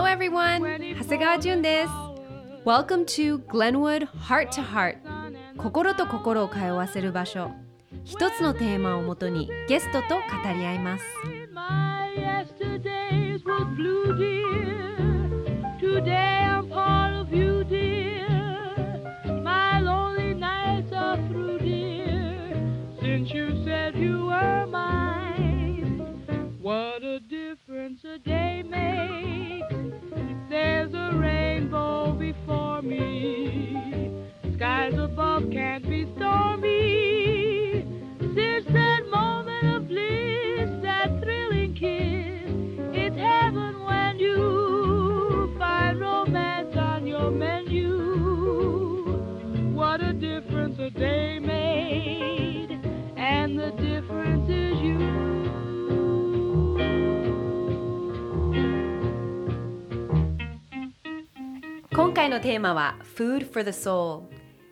Hello everyone! 長谷川淳です。Welcome to Glenwood Heart to Heart 心と心を通わせる場所一つのテーマをもとにゲストと語り合います。回のテーマは Food for the Soul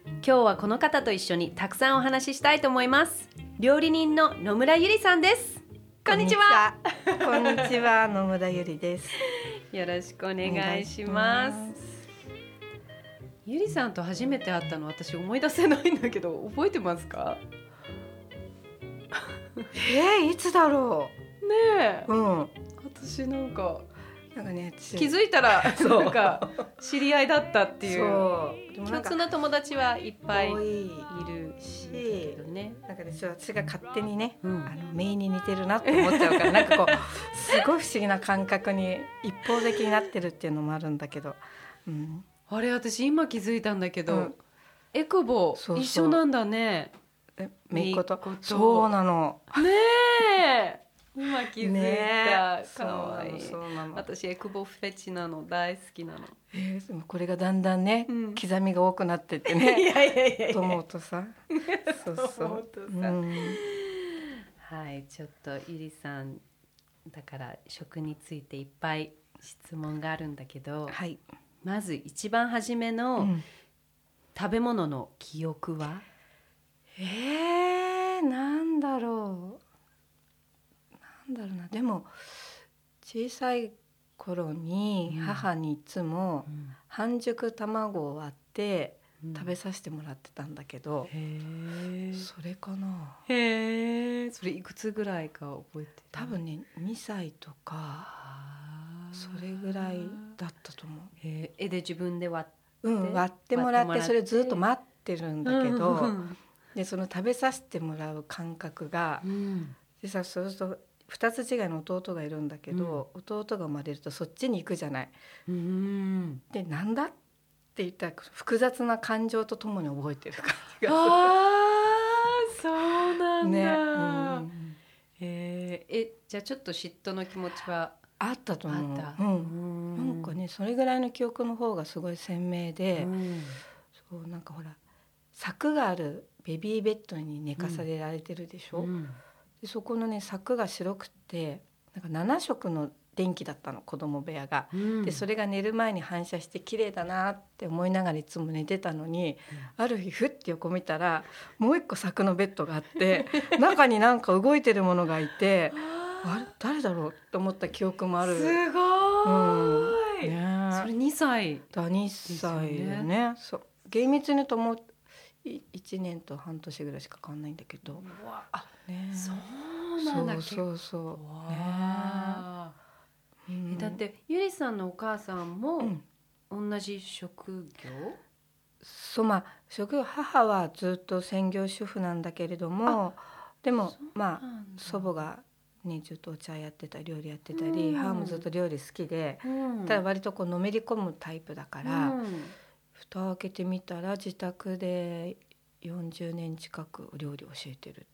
今日はこの方と一緒にたくさんお話ししたいと思います。料理人の野村ゆりさんです。こんにちは。こんにちは。野村ゆりです。よろしくお願いします。ゆりさんと初めて会ったの私思い出せないんだけど覚えてますか？えー、いつだろう。ねえ、うん、私なんかなんかね気づいたら なんか知り合いだったっていう。共通の友達はいっぱいいるし、ね、なんかね私が勝手にね、うん、あのメインに似てるなって思っちゃうから なんかこうすごい不思議な感覚に一方的になってるっていうのもあるんだけど、うん、あれ私今気づいたんだけど、うん、エクボ一緒なんだね。え、めいこと。そうなの。ねえ。今気づいた、かわい。い私エクボフェチなの大好きなの、えー、これがだんだんね、うん、刻みが多くなってってね。いやいやいやと思うとさそうそう、うん、はいちょっとゆりさんだから食についていっぱい質問があるんだけど、はい、まず一番初めの食べ物の記憶は、えー、なんだろうなんだろうな。でも小さい頃に母にいつも半熟卵を割って食べさせてもらってたんだけど、うん、それかな。へえそれいくつぐらいか覚えて多分ね2歳とかそれぐらいだったと思う。えで自分で割って？うん割ってもらって？それずっと待ってるんだけど、うん、でその食べさせてもらう感覚が、うん、でさそうすると2つ違いの弟がいるんだけど、うん、弟が生まれるとそっちに行くじゃない。うん、でなんだって言ったら複雑な感情とともに覚えてる感じがする。あそうなんだ、ね。うん、えー、えじゃあちょっと嫉妬の気持ちはあったと思う。うん、なんかねそれぐらいの記憶の方がすごい鮮明で、うん、そうなんかほら柵があるベビーベッドに寝かされられてるでしょ？うんでそこのね柵が白くてなんか7色の電気だったの子供部屋が、うん、でそれが寝る前に反射して綺麗だなって思いながらいつも寝てたのに、うん、ある日ふって横見たらもう一個柵のベッドがあって 中になんか動いてるものがいてあれ誰だろうと思った記憶もある。すごい、うん。ね、それ2歳。だ2歳でね。そう。厳密にともう1年と半年ぐらいしか変わんないんだけど。あね、そうなんだ。そうそうね、うん、だってゆりさんのお母さんも同じ職業、うん、そうまあ職業母はずっと専業主婦なんだけれどもでもまあ祖母がね、ずっとお茶やってた料理やってたり、うん、母もずっと料理好きで、うん、ただ割とこうのめり込むタイプだから、うん、蓋を開けてみたら自宅で40年近く料理教えてる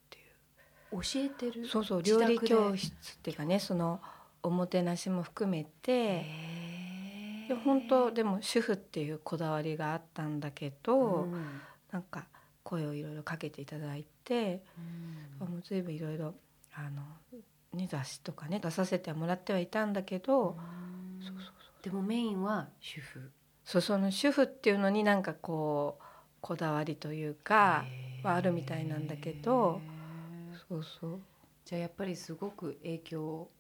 教えてる？そうそう料理教室っていうかねそのおもてなしも含めて。で本当でも主婦っていうこだわりがあったんだけど、うん、なんか声をいろいろかけていただいて、うん、もう随分いろいろあの、ね、雑誌とかね出させてもらってはいたんだけど、うん、そうそうそうでもメインは主婦そうその主婦っていうのになんかこうこだわりというかはあるみたいなんだけど。そうそう。じゃあやっぱりすごく影響を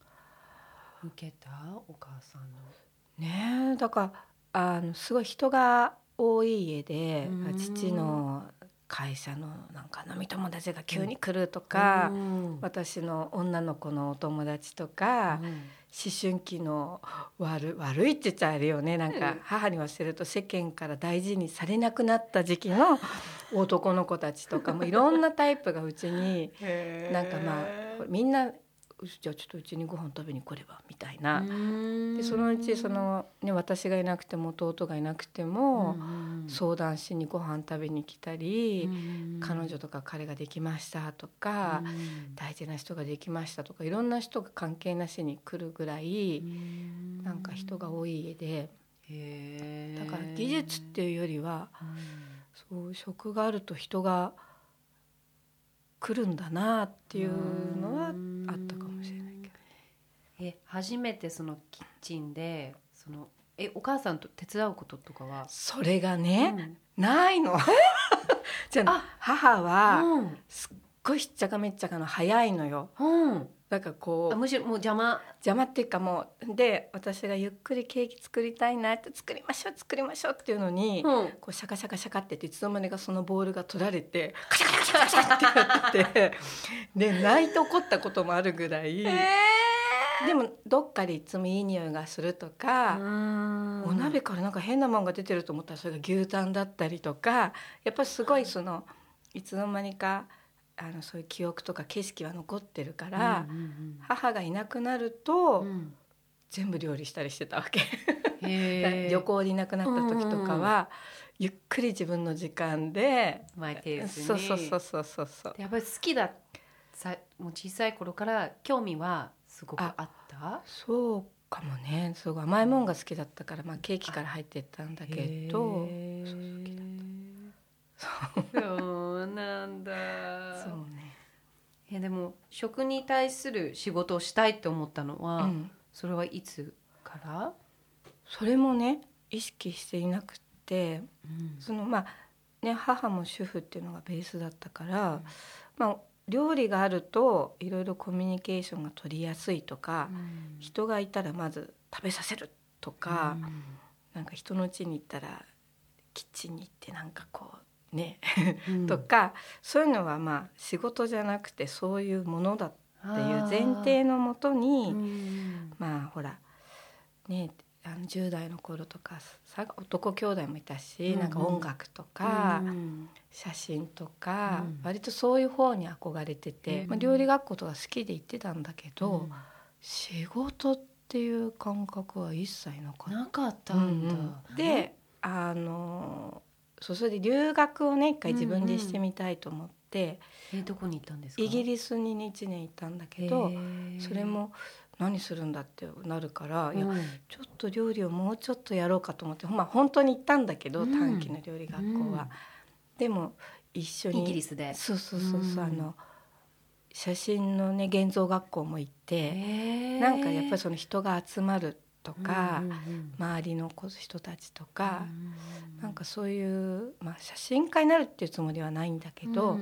受けたお母さんの？ねえだからあのすごい人が多い家でうん。父の会社のなんか飲み友達が急に来るとか、うん。私の女の子のお友達とか、思春期の悪悪いって言っちゃあるよね。なんかうん。母に言わせると世間から大事にされなくなった時期の 男の子たちとかもいろんなタイプがうちになんかまあみんなうじゃあちょっとうちにご飯食べに来れば？みたいな。でそのうちその、ね、私がいなくても弟がいなくても、相談しにご飯食べに来たり、彼女とか彼ができましたとか、大事な人ができましたとかいろんな人が関係なしに来るぐらい、なんか人が多い家で。だから技術っていうよりは、そう職があると人が来るんだなっていうのはあったかもしれないけど。え初めてそのキッチンでそのえお母さんと手伝うこととかは？それがね、ないの。じゃああ母はうんすっごいしっちゃかめっちゃかの早いのよ。うんだからこうあむしろもう邪魔邪魔っていうかもうで私がゆっくりケーキ作りたいなって作りましょう作りましょうっていうのに、うんこうシャカシャカシャカって言っていつの間にかそのボールが取られて カシャカシャカシャカシャってやっててで泣いて怒ったこともあるぐらい、でもどっかでいつもいい匂いがするとか。お鍋からなんか変なもんが出てると思ったらそれが牛タンだったりとかやっぱりすごいそのいつの間にかあのそういう記憶とか景色は残ってるから、母がいなくなると、全部料理したりしてたわけ。旅行でいなくなった時とかは、ゆっくり自分の時間でマイペースに。そうそうそうそうそうそう。やっぱり好きださもう小さい頃から興味はすごくあった？そうかもね。すごい甘いもんが好きだったから、まあ、ケーキから入ってったんだけど。そう好きだそうなんだ。そうね、えでも食に対する仕事をしたいって思ったのは、うん、それはいつから、それもね意識していなくってそのまあね母も主婦っていうのがベースだったから、まあ料理があるといろいろコミュニケーションが取りやすいとか、人がいたらまず食べさせるとか、なん。か人の家に行ったらキッチンに行ってなんかこうね、とかそういうのはまあ仕事じゃなくてそういうものだっていう前提のもとに、まあほらねあの10代の頃とかさ男兄弟もいたし、うんなんか音楽とか、写真とか、うん。割とそういう方に憧れてて、うん。まあ、料理学校とか好きで行ってたんだけど、仕事っていう感覚は一切なかった。なかったんだ、うんうん。であのそうそれで留学をね一回自分でしてみたいと思って、えどこに行ったんですか？イギリスにね1年行ったんだけどそれも何するんだってなるから、いやうんちょっと料理をもうちょっとやろうかと思って、まあ、本当に行ったんだけど、うん。短期の料理学校は。でも一緒にイギリスで？そうそうそうそう、うん。あの写真のね現像学校も行って、なんかやっぱりその人が集まるとか、周りの子人たちとか、なんかそういう、まあ、写真家になるっていうつもりはないんだけど、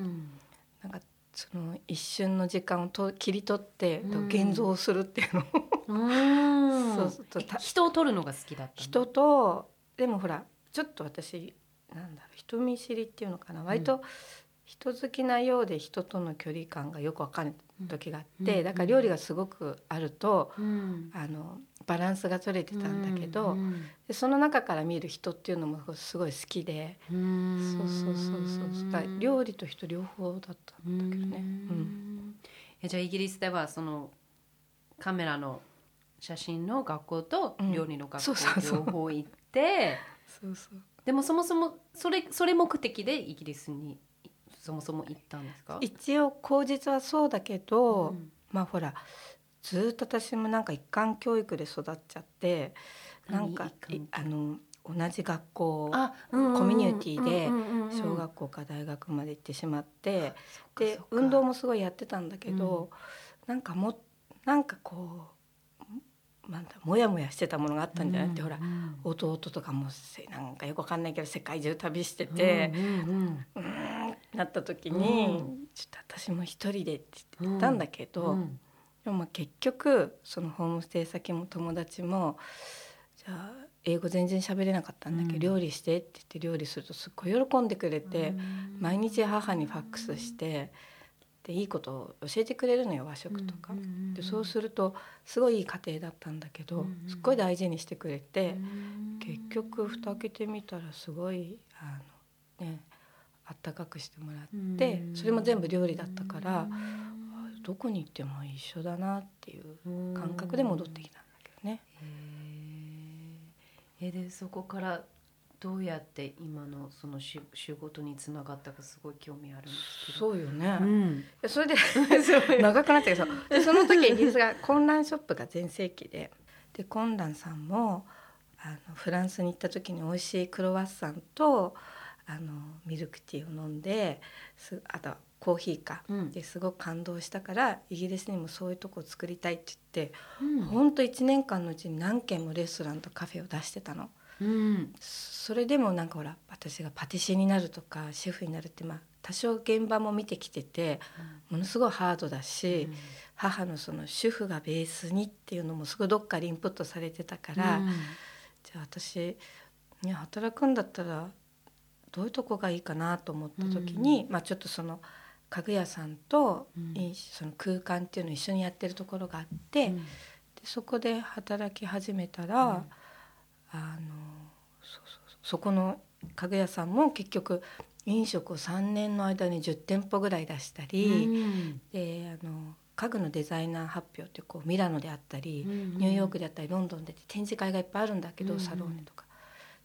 なんかその一瞬の時間をと切り取ってうん。現像するっていうのを、うん。そう人を撮るのが好きだったの？人とでもほらちょっと私なんだろう人見知りっていうのかな。割と人好きなようで人との距離感がよく分かる時があって、うんだから料理がすごくあると、うん。あのバランスが取れてたんだけど、うんでその中から見る人っていうのもすごい好きで、うんそうそうそうそう。料理と人両方だったんだけどね。うん。えじゃあイギリスではそのカメラの写真の学校とうん。料理の学校両方行って、そうそう。でもそもそもそれそれ目的でイギリスにそもそも行ったんですか？一応口実はそうだけど、うん。まあほらずっと私もなんか一貫教育で育っちゃってなんかあの同じ学校あ、うんうん。うんコミュニティでうんうんうんうん。小学校から大学まで行ってしまって、でそっかそっか。運動もすごいやってたんだけど、なんかもなんかこうなんだモヤモヤしてたものがあったんじゃなくて、ほらうん弟とかもせなんかよくわかんないけど世界中旅してて、うんうんうーんなった時に、うん。ちょっと私も一人でって言ったんだけど、うん。でもまあ結局そのホームステイ先も友達もじゃあ英語全然喋れなかったんだけど、うん。料理してって言って料理するとすっごい喜んでくれて、毎日母にファックスしてでいいことを教えてくれるのよ和食とか。でそうするとすごいいい家庭だったんだけど、うんすっごい大事にしてくれて、結局蓋開けてみたらすごいあのねあったかくしてもらって、それも全部料理だったから、あどこに行っても一緒だなっていう感覚で戻ってきたんだけどね。へえでそこからどうやって今のそのし仕事につながったかすごい興味あるんですけど。そうよね、うん。それで 長くなっちゃうけどでその時イギリスが混乱ショップが全盛期ででコンランさんもあのフランスに行った時に美味しいクロワッサンとあのミルクティーを飲んですあとはコーヒーか、うん。ですごく感動したからイギリスにもそういうとこを作りたいって言って、うん。ほんと1年間のうちに何軒もレストランとカフェを出してたの。うん。それでもなんかほら私がパティシエになるとかシェフになるってまあ多少現場も見てきててものすごいハードだし、母のその主婦がベースにっていうのもすごいどっかでインプットされてたから、うん。じゃあ私、ね、働くんだったらどういうとこがいいかなと思った時に、まあ、ちょっとその家具屋さんとその空間っていうのを一緒にやってるところがあって、うん。でそこで働き始めたら、うん。あのそこの家具屋さんも結局飲食を3年の間に10店舗ぐらい出したり、うん。であの家具のデザイナー発表ってこうミラノであったり、うんニューヨークであったりロンドンで展示会がいっぱいあるんだけど、うん。サローネとか。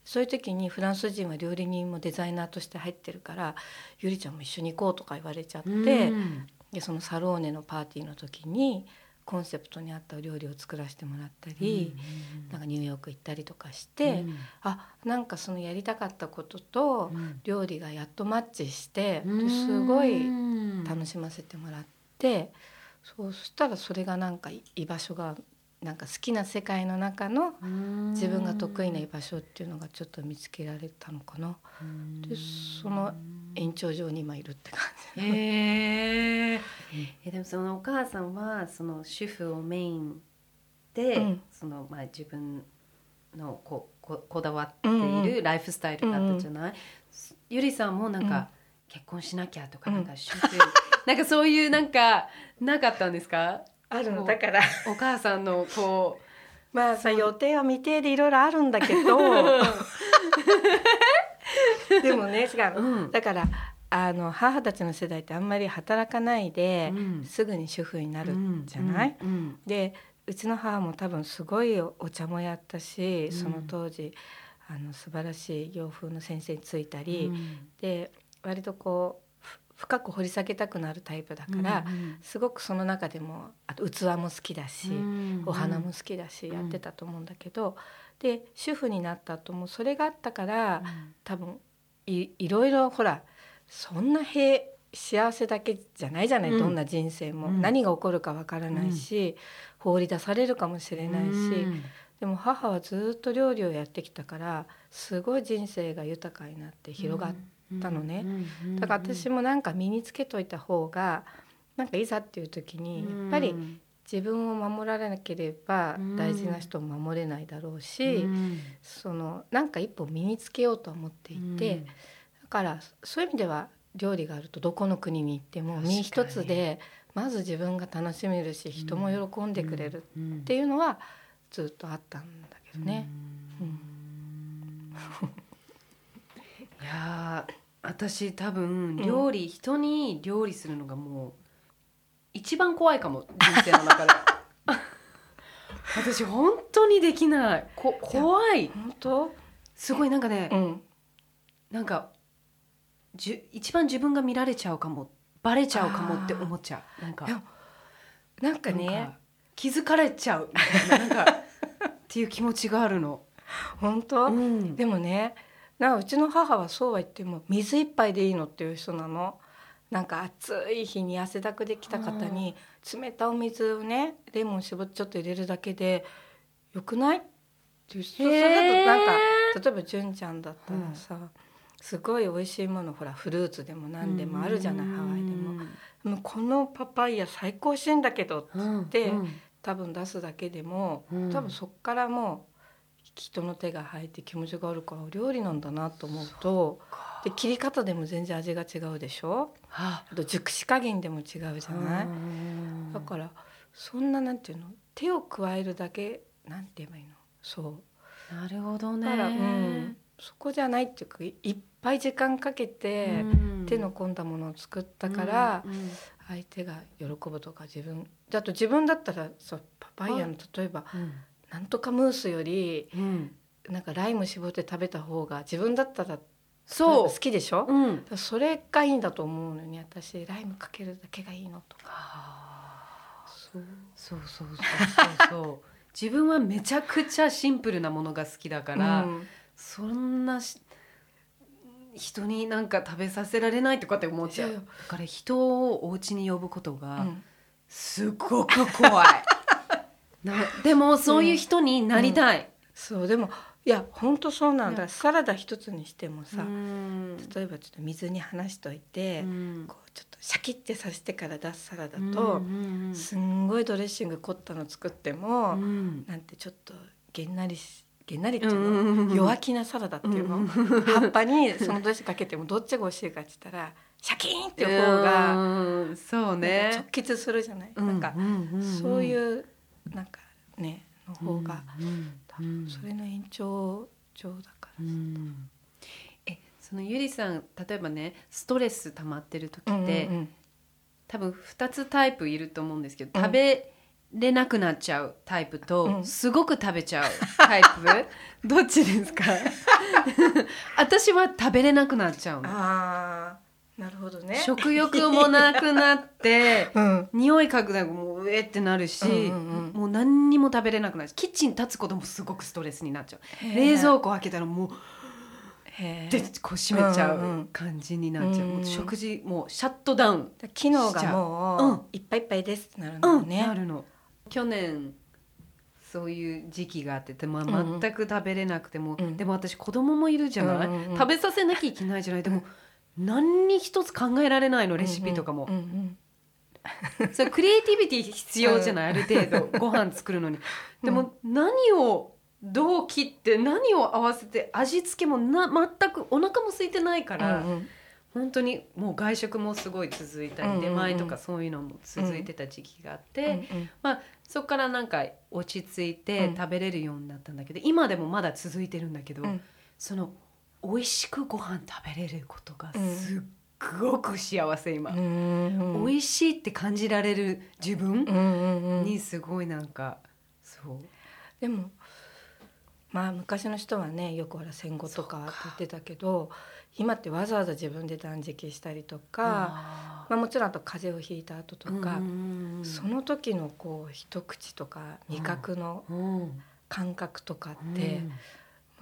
そういう時にフランス人は料理人もデザイナーとして入ってるから「ゆりちゃんも一緒に行こう」とか言われちゃって、うん。でそのサローネのパーティーの時にコンセプトに合ったお料理を作らせてもらったり、なんかニューヨーク行ったりとかして、うん。あなんかそのやりたかったこととうん。料理がやっとマッチして、うん。ですごい楽しませてもらってそうそしたらそれがなんか居場所がなんか好きな世界の中の自分が得意な居場所っていうのがちょっと見つけられたのかな。でその延長上に今いるって感じ。へええでもそのお母さんはその主婦をメインで、うん。そのまあ自分のこここだわっていうんるライフスタイルだったじゃない、ゆりさんもなんか、うん。結婚しなきゃとかうんなん。か主婦、なんかそういうなんかなかったんですか？あるのだから。お母さんのこ まあさ予定は未定でいろいろあるんだけど。でもね違う、うん。だからあの母たちの世代ってあんまり働かないで、うん。すぐに主婦になるうん。じゃない、うん。うん。でうちの母も多分すごいお茶もやったし、ん。その当時あの素晴らしい洋風の先生についたり、うん。で割とこうふ深く掘り下げたくなるタイプだから、うんすごくその中でもあと器も好きだし、うんお花も好きだしやってたと思うんだけど、で主婦になった後もそれがあったから、多分いいろいろほらそんな平幸せだけじゃないじゃない、うん。どんな人生も、うん。何が起こるかわからないし、放り出されるかもしれないし、うん。でも母はずっと料理をやってきたからすごい人生が豊かになって広がったのね。だから私もなんか身につけといた方がなんかいざっていう時にやっぱり自分を守らなければ大事な人を守れないだろうし、そのなんか一歩身につけようと思っていて、だからそういう意味では料理があるとどこの国に行っても身一つでまず自分が楽しめるし人も喜んでくれるっていうのはずっとあったんだけどね。うん。いやー私多分料理、人に料理するのがもう一番怖いかも人生の中で。私本当にできない。こ怖い。本当？すごいなんかね、うん。なんかじゅ一番自分が見られちゃうかもバレちゃうかもって思っちゃう。なんか。なんかねか気づかれちゃうなんか っていう気持ちがあるの。本当、うん。でもねなんかうちの母はそうは言っても水一杯でいいの？っていう人なの。なんか暑い日に汗だくで来た方に冷たいお水をねレモン絞ってちょっと入れるだけでよくない？っていう人それだとなんか例えば純ちゃんだったらさ、すごい美味しいものほらフルーツでも何でもあるじゃない、ハワイでも。もうこのパパイヤ最高しいんだけどうんでうん。多分出すだけでも、うん。多分そっからもう人の手が入って気持ちがあるからお料理なんだなと思うとで切り方でも全然味が違うでしょ？あ。あと熟し加減でも違うじゃない？だからそんななんていうの？手を加えるだけなんて言えばいいの？そう。なるほどだから、うねん、そこじゃないっていうかいいっぱい時間かけて、うん。手の込んだものを作ったから、うんうん。相手が喜ぶとか自分だと自分だったらそうパパイヤの例えばなんとかムースよりうん。なんかライム絞って食べた方が自分だったらそう。好きでしょ、うん。それがいいんだと思うのに私。ライムかけるだけがいいのとか。あそう。そうそうそうそうそう。自分はめちゃくちゃシンプルなものが好きだから、うん。そんなし人になんか食べさせられないとかって思っちゃう。だから人をお家に呼ぶことがうん。すごく怖い、なでもそういう人になりたい、そうでもいや本当そうなんだ。サラダ一つにしてもさ、うん。例えばちょっと水に離しといて、うん。こうちょっとシャキッてさしてから出すサラダうんと、うんすんごいドレッシング凝ったの作っても、うん。なんてちょっとげんなりしげんなりっていうの、うん弱気なサラダっていうの、うん葉っぱにそのドレッシングかけてもどっちが美味しいかって言ったらシャキーンっていう方がうん。そうね。直結するじゃない、なんかそうういうなんかねの方が、うん多分それの延長上だから。うん。えそのゆりさん例えばねストレス溜まってる時って、うんうん多分2つタイプいると思うんですけど、うん。食べれなくなっちゃうタイプと、うん。すごく食べちゃうタイプ。どっちですか？私は食べれなくなっちゃうの、なるほどね。食欲もなくなって うん。匂い嗅ぐだけもううえってなるし、うんうんうん。もう何にも食べれなくなるしキッチン立つこともすごくストレスになっちゃう。冷蔵庫開けたらもうへでこう閉めちゃう感じになっちゃう,、うんうん食事もうシャットダウンえ機能がもういっぱいいっぱいです。ってなるんだうん。なるの。去年そういう時期があってでもんうん。全く食べれなくても、うん。でも私子供もいるじゃない、うんうんうん。食べさせなきゃいけないじゃない？でも何に一つ考えられないのレシピとかも、うんうんそれクリエイティビティ必要じゃない、ある程度ご飯作るのに。でも何をどう切って何を合わせて味付けもな全くお腹も空いてないから、うんうん。本当にもう外食もすごい続いたり、うんうんうん。出前とかそういうのも続いてた時期があって、うんうん。まあ、そこからなんか落ち着いてうん。食べれるようになったんだけど、今でもまだ続いてるんだけど、うん。その美味しくご飯食べれることがうんすっごく幸せ今、うん。うん美味しいって感じられる自分にすごいなんかそう。でもまあ昔の人はねよくほら戦後とかって言ってたけど今ってわざわざ自分で断食したりとか、あまあ、もちろんあと風邪をひいた後とーか、うんその時のこう一口とか味覚のうん。感覚とかっうん。て、も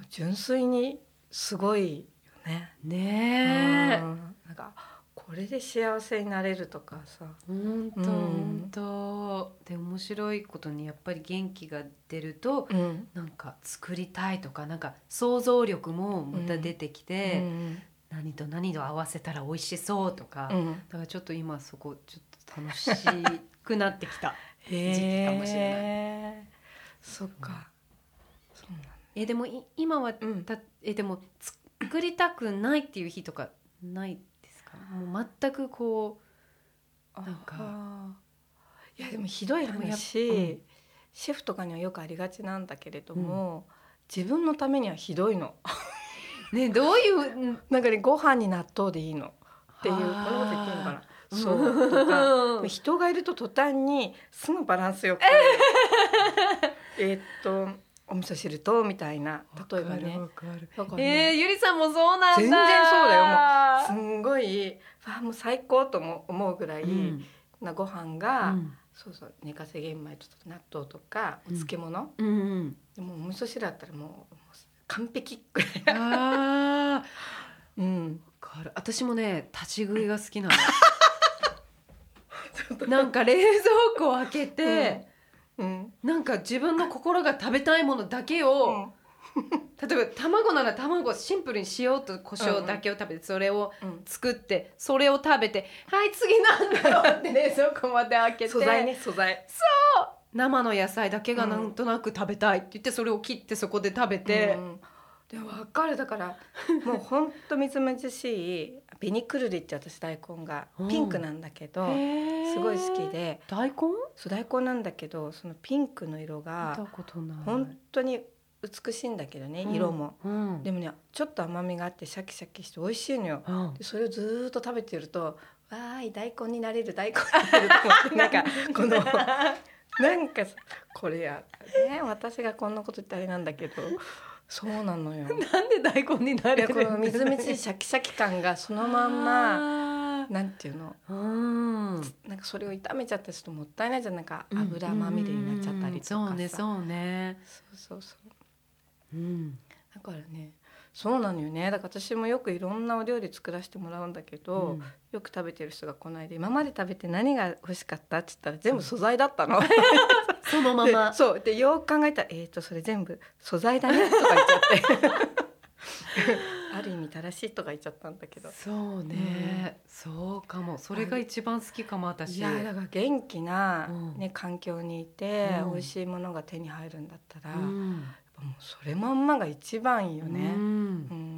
う純粋にすごいよね。ねえ。うん。なんかこれで幸せになれるとかさ。本当うん。本当で面白いことにやっぱり元気が出るとうん。なんか作りたいとかなんか想像力もまた出てきて、うん。何と何と合わせたら美味しそうとか、だうん。からちょっと今そこちょっと楽しくなってきた へ時期かもしれない。えそっか。そうなんだ。えでもい今はうん。たえでも作りたくないっていう日とかないですか？もう全くこなんか。いやでもひどい話、うん。シェフとかにはよくありがちなんだけれども、自分のためにはひどいの。うねどういううん。なんかねご飯に納豆でいいの。っていうこと言っていいのかな。そう。とか 人がいると途端にすぐバランスよく。えーっとお味噌汁とみたいな例えばね。えー、ゆりさんもそうなんだ。全然そうだよ。もうすんごいあもう最高とも思うぐらいうん。なご飯が、うん。そうそう寝かせ玄米と納豆とかお漬物、うんうんでもお味噌汁だったらもう完璧。ぐらいな、あー。うん、私もね立ち食いが好きなの。なんか冷蔵庫を開けて、うん。なんか自分の心が食べたいものだけを、例えば卵なら卵シンプルに塩と胡椒だけを食べてそれをうん。作ってそれを食べてはい次なんだろうって冷蔵庫まで開けて。素材ね素材。生の野菜だけがなんとなく食べたいって言ってそれを切ってそこで食べて。う、んでも分かるだから。もうほんとみずみずしいベニクルリって私大根がうん。ピンクなんだけど、へー。すごい好きで。大根？そう大根なんだけどそのピンクの色が本当に美しいんだけどね色も、うん。でもねちょっと甘みがあってシャキシャキして美味しいのよ。うん。でそれをずーっと食べてるとわーい大根になれる大根になれると思って。なんかこのなんかさこれやね私がこんなこと言ったらあれなんだけどそうなのよ。なんで大根にないれるやこのみずみずしいシャキシャキ感がそのまんままなんていうの？うん。なんかそれを炒めちゃったりするともったいない。じゃんなん。か油まみれになっちゃったりとかそうねそうね。そうそうそう。うん。だからねそうなのよね。だから私もよくいろんなお料理作らせてもらうんだけど、うん。よく食べてる人がこの間今まで食べて何が欲しかった？って言ったら全部素材だったの。そのまでまそう。でよく考えたら「えー、とそれ全部素材だね」とか言っちゃって。ある意味正しいとか言っちゃったんだけど。そうね、そうかも。それが一番好きかも私。いやだから元気な、うん。ね、環境にいて、うん。美味しいものが手に入るんだったら、うん。ぱもうそれまんまが一番いいようね。うん。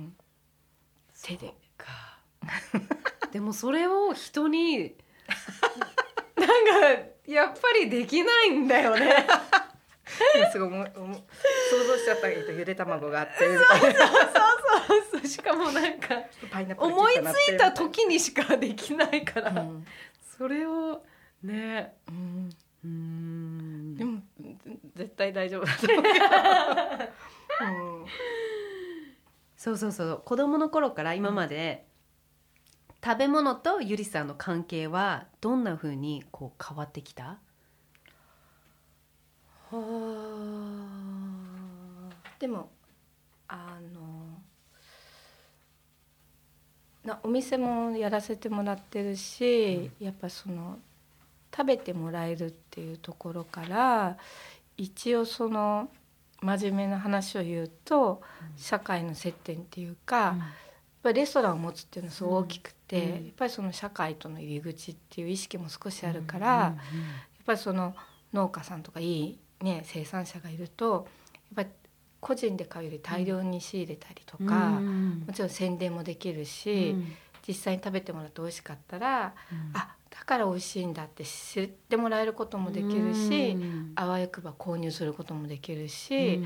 ん。手で。でもそれを人に なんかやっぱりできないんだよね。すごい思い思い想像しちゃったけどゆで卵があってみたいな。そうしかもなんか思いついた時にしかできないから、うん。それをね。うん。うん。でもぜ絶対大丈夫だと思うけど、うん。そうそうそう。子供の頃から今まで、食べ物とゆりさんの関係はどんな風にこう変わってきた？でもあのなお店もやらせてもらってるし、やっぱその食べてもらえるっていうところから一応その真面目な話を言うと、社会の接点っていうか、やっぱりレストランを持つっていうのはすごい大きくて、うんやっぱりその社会との入り口っていう意識も少しあるから、やっぱりその農家さんとかいい、ね、生産者がいるとやっぱり個人で買うより大量に仕入れたりとか、もちろん宣伝もできるし、実際に食べてもらって美味しかったら、あだから美味しいんだって知ってもらえることもできるし、あわよくば購入することもできるし、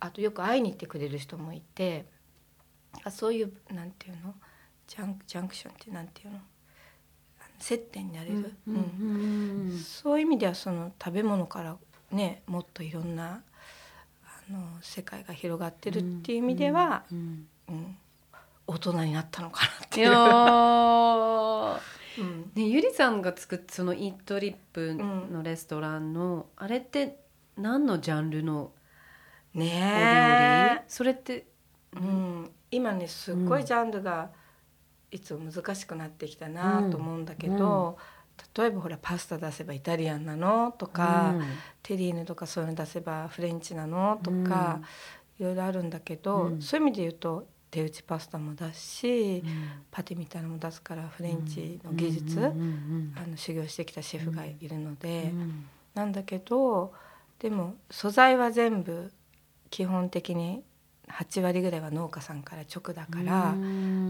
あとよく会いに行ってくれる人もいてあそういうなんていうの？ジャンジャンクションってなんていうの？接点になれる、うん。そういう意味ではその食べ物からねもっといろんなあの世界が広がってるっていう意味では、うん。大人になったのかなっていう。うん。ねゆりさんが作ったそのイートリップのレストランの、あれって何のジャンルのお料理、ねそれってえ、うん、今ねすっごいジャンルがいつも難しくなってきたなと思うんだけど、例えばほらパスタ出せばイタリアンなのとか、テリーヌとかそういうの出せばフレンチなのとか、いろいろあるんだけど、うん。そういう意味で言うと手打ちパスタも出すし、パテみたいなのも出すからフレンチの技術、あの修行してきたシェフがいるので、なんだけどでも素材は全部基本的に8割ぐらいは農家さんから直だから、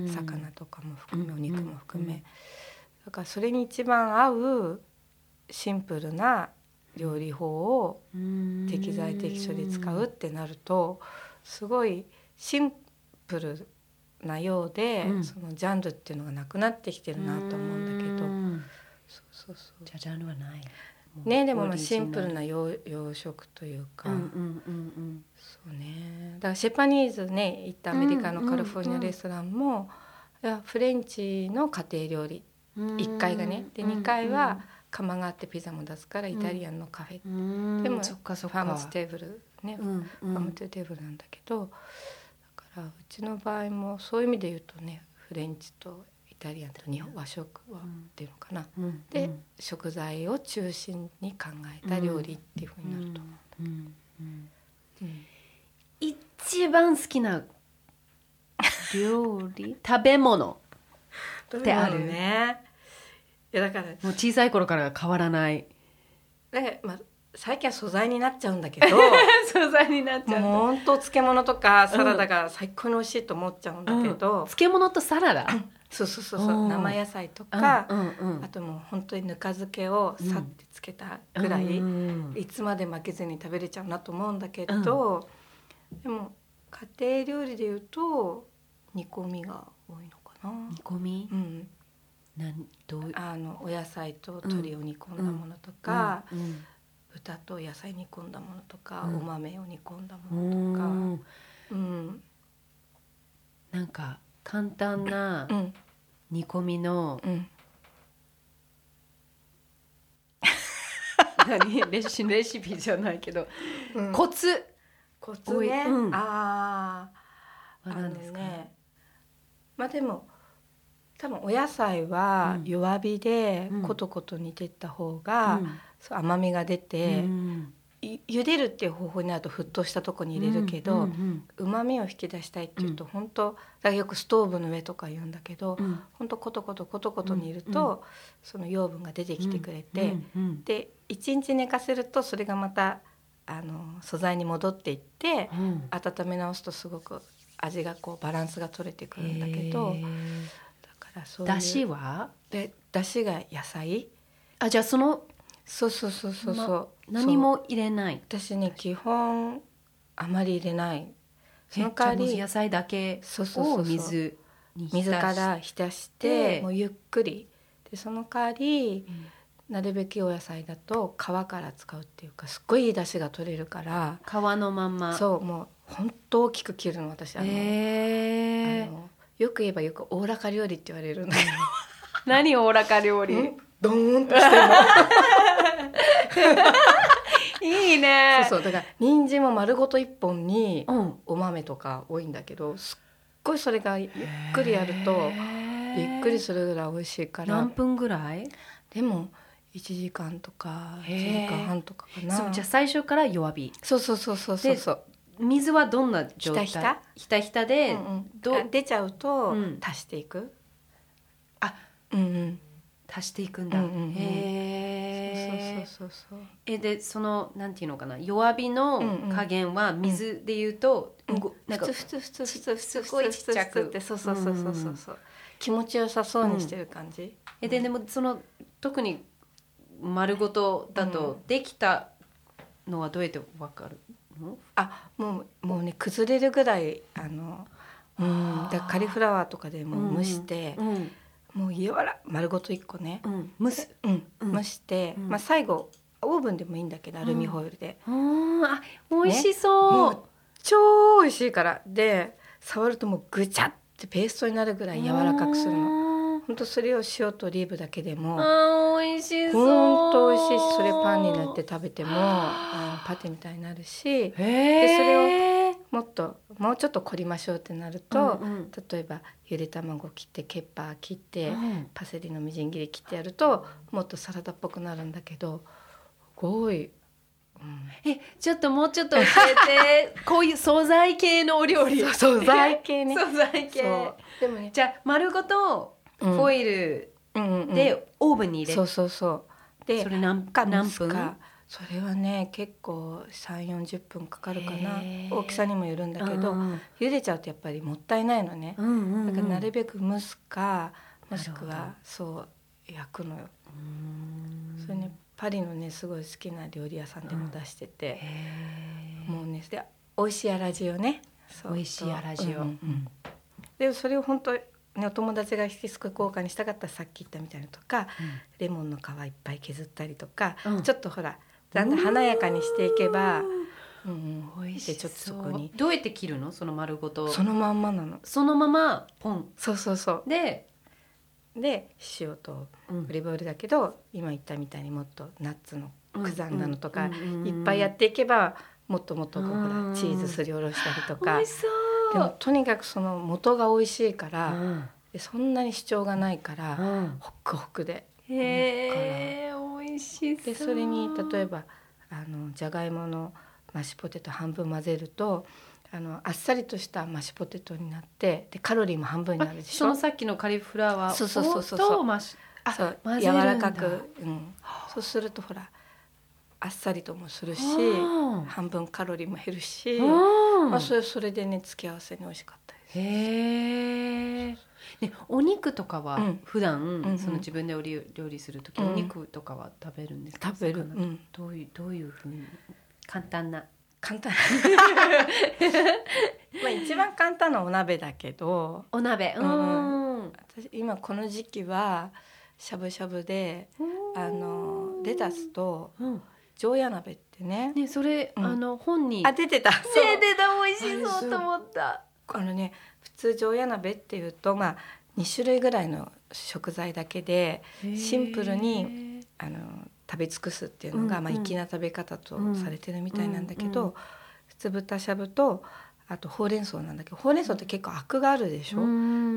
魚とかも含めお肉も含め、うんだからそれに一番合うシンプルな料理法を適材適所で使うってなるとすごいシンプルなようで、うん。そのジャンルっていうのがなくなってきてるなと思うんだけど、そうそうそう。じゃあジャンルはないねでもまあシンプルな洋洋食というか、うんうんうんそうね。だからシェパニーズね行ったアメリカのカリフォルニアレストランも、いやフレンチの家庭料理。うん1階がねで2階は窯があってピザも出すからイタリアンのカフェ、うん。でもそっかそっファーかムステーブルね、うんうファームテーブルなんだけどだからうちの場合もそういう意味で言うとねフレンチとイタリアンと日本和食は、っていうのかな。うん。で、食材を中心に考えた料理っていうふうになると。思うん。うん。う、うん。一番好きな料理？食べ物。ってあるねいやだからもう小さい頃から変わらない。だからまあ最近は素材になっちゃうんだけど。素材になっちゃうもう本当漬物とかサラダが最高に美味しいと思っちゃうんだけど、漬物とサラダ？そうそうそうそううん生野菜とか、うんうんうん。あともう本当にぬか漬けをさってつけたぐらい、うんうんいつまで負けずに食べれちゃうなと思うんだけど、でも家庭料理でいうと煮込みが多いのかな。煮込み？うん、なんどう？あのお野菜と鶏を煮込んだものとか、うん豚と野菜煮込んだものとか、うん。お豆を煮込んだうものとか、んうん。なんか簡単なうん。煮込みのうん、何？レシレシピじゃないけどうん。コツ。コツね、うん。ああは何ですか、ね。まあでも多分お野菜はうん。弱火でうん。コトコト煮てった方が、うん。そう甘みが出て、うんい茹でるっていう方法になると沸騰したとこに入れるけどうま、みを引き出したいっていうと、本当だからよくストーブの上とか言うんだけど、うん。本当コトコトコトコト煮ると、その養分が出てきてくれて、で1日寝かせるとそれがまたあの素材に戻っていってうん温め直すとすごく味がこうバランスが取れてくるんだけどだからそういうだしはでだしが野菜あじゃあそのそうそうそうそうそう、ま何も入れない。私ね基本あまり入れない。その代わり野菜だけを水に水から浸してでもうゆっくり。でその代わりなるべきお野菜だと皮から使うっていうかすっごいいい出汁が取れるから。皮のまんま。そうもう本当大きく切るの私あの、へえあのよく言えばよくおおらか料理って言われるんだけ何おおらか料理？どドーンとしてるの いいね。そうそうだから人参も丸ごと一本にうん。お豆とか多いんだけどすっごいそれがゆっくりやるとびっくりするぐらい美味しいから。何分ぐらい？でも1時間とかへ1ー時間半とかかな。そうじゃあ最初から弱火。そうそうそうそうそうそう。水はどんな状態？ひたひた？ひたひたで、うんうん。出ちゃうとうん。足していく、あうんうん足していくんだ、うんうんうん。へえそうそうそうそうえでそのなんていうのかな。弱火のうんうん。加減は水で言うと、うん。ごなんかふつふつふつふつふつすごいちっちゃくってそうそうそうそうそうそう。気持ちよさそうにしてる感じ、えででもその特に丸ごとだとうできたのはどうやってわかるの、あもうもうね崩れるぐらいあのうんだカリフラワーとかでも蒸して、うんもう柔ら丸ごと1個ね、うん、蒸す。蒸して、うん。まあ、最後オーブンでもいいんだけどアルミホイルで、うんあ美味しそう、もう超美味しいから。で触るともうぐちゃってペーストになるぐらい柔らかくするの。のほんとそれを塩とオリーブだけでもあー美味しそう。ほんと美味しいしそれパンに塗って食べてもパテみたいになるし。でそれをもっともうちょっと凝りましょうってなると、うんうん。例えばゆで卵切ってケッパー切って、うんパセリのみじん切り切ってやるともっとサラダっぽくなるんだけどすごい、うん。えちょっともうちょっと教えて。こういう素材系のお料理。素材系ね。素材系。でもねじゃあ丸ごとうん。フォイルうんうんうん。でオーブンに入れ。そうそうそう。でそれ何か何分？かそれはね結構3 4 0分かかるかな。大きさにもよるんだけど、うん茹でちゃうとやっぱりもったいないのね、うんうんうん。だからなるべく蒸すかもしくはそう焼くのよ、うん。それねパリのねすごい好きな料理屋さんでも出してて、へー。もうねで美味しい粗塩ね。美味しい粗塩。うんうんうん。でそれを本当ねお友達が引きすく効果にしたかったらさっき言ったみたいなのとか、レモンの皮いっぱい削ったりとか、うん。ちょっとほらだんだん華やかにしていけば、うん。うん、美味しでちょっとそこにどうやって切るの？その丸ごと。そのまんまなの。そのままポン。そうそうそう。で、で塩とうん。オリーブオイルだけど今言ったみたいにもっとナッツの刻んだのとか、うんうんうんいっぱいやっていけばもっともっとこうほうん。らチーズすりおろしたりとか。でもとにかくその元が美味しいから、うん。でそんなに主張がないから、うん。ホックホクで。へえでそれに例えばあのじゃがいものマッシュポテト半分混ぜるとあのあっさりとしたマッシュポテトになってでカロリーも半分になるでしょ？そのさっきのカリフラワーそうそうそうそうそう。とマッシュあそう柔らかく、うん、そうするとほらあっさりともするしあ半分カロリーも減るし、ー。まあ、それそれでね付け合わせに美味しかった。へえ。ね、お肉とかはうん普段、うんその自分でお料料理する時、うんお肉とかは食べるんですか？食べる、う魚ん、どういうどういうふうに？簡単な。簡単 まあ一番簡単なお鍋だけどお鍋。ううんん。私今この時期はしゃぶしゃぶであのレタスとうん。常夜鍋ってねね、それ、うんあの本に。あ出てた 出た美味しそうと思った。あのね普通常夜鍋っていうとまあ2種類ぐらいの食材だけでシンプルにあの食べ尽くすっていうのが、うんまあ、粋な食べ方とうんされてるみたいなんだけど、うんうん。普通豚しゃぶとあとほうれん草なんだけどほうれん草って結構アクがあるでしょ、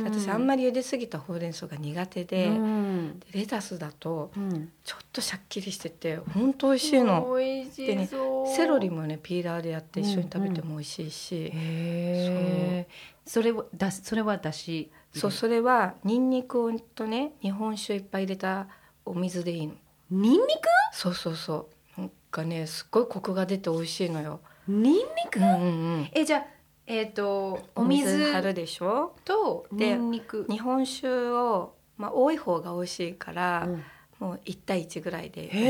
私あんまり茹で過ぎたほうれん草が苦手で,、うんでレタスだとうんちょっとシャッキリしてて本当美味しいの。美味しそう。セロリもねピーラーでやって一緒に食べても美味しいし、へえ。それはだしそれはだし？そうそれはニンニクとね日本酒いっぱい入れたお水でいいのニンニそうそうそうなんかねすっごいコクが出て美味しいのよ、ク？ニンニク？うんうんうん、えじゃあえっ、とおお水水張るでしょ？とでニンニク。日本酒を、まあ、多い方が美味しいから、うん。もう1対1ぐらいでお水と日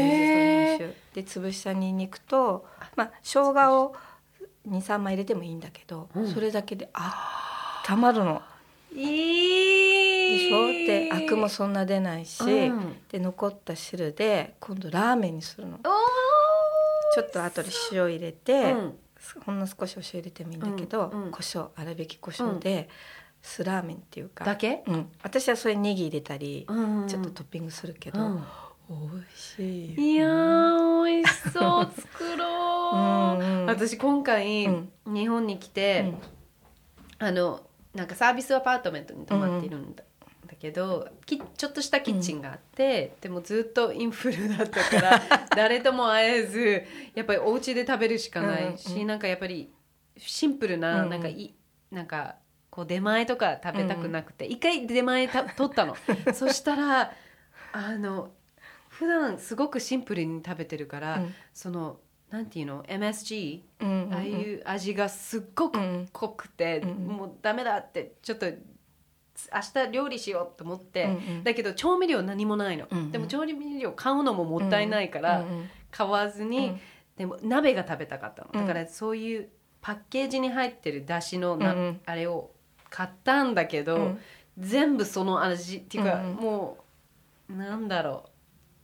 本酒。で潰したニンニクと、まあ、生姜を23枚入れてもいいんだけど、うん。それだけであったまるの。いいでしょ？でアクもそんな出ないし、うん。で残った汁で今度ラーメンにするの。ちょっと後で塩入れて、うんほんの少しお塩入れてもいいんだけど、うんうん。胡椒粗挽き胡椒で、酢ラーメンっていうか。だけ？うん、私はそれネギ入れたり、うんちょっとトッピングするけど、うん。美味しいいやー美味しそう作ろう。うんうん。私今回、うん。日本に来て、あのなんかサービスアパートメントに泊まっているんだ,、だけどきちょっとしたキッチンがあって、でもずっとインフルだったから 誰とも会えずやっぱりお家で食べるしかないし、うんうんなんかやっぱりシンプルな,、うんうん。なんかいなんかこう出前とか食べたくなくて、一回出前た取ったの。そしたらあの普段すごくシンプルに食べてるから、うん。そのなんていうの MSG うんうんうん。ああいう味がすっごくうん濃くて、うんうん。もうダメだってちょっと明日料理しようと思って、うんうん。だけど調味料何もないの、うんうん。でも調味料買うのももったいないから、買わずに、うん。でも鍋が食べたかったの。うん。だからそういうパッケージに入ってるだしのな、うんうん。あれを買ったんだけど、うん。全部その味っていうか、うんうん。もうなんだろ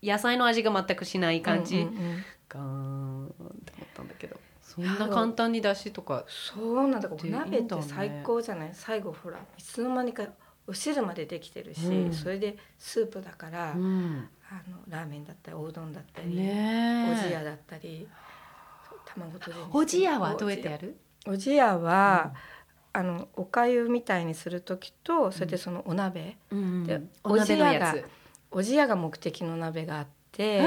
う。野菜の味が全くしない感じ、うんうんうん。ガーンって思ったんだけど。そんな簡単にだしとかそうなんだ。鍋って最高じゃない？最後ほらいつの間にかお汁までできてるし、うん。それでスープだから、うん。あのラーメンだったりおうどんだったり、ねえ。おじやだったり卵とじおじやはどうやってやる？おじやは、あのおかゆみたいにする時とそれでそのお鍋、でお鍋のやつ。おじやが目的の鍋があって、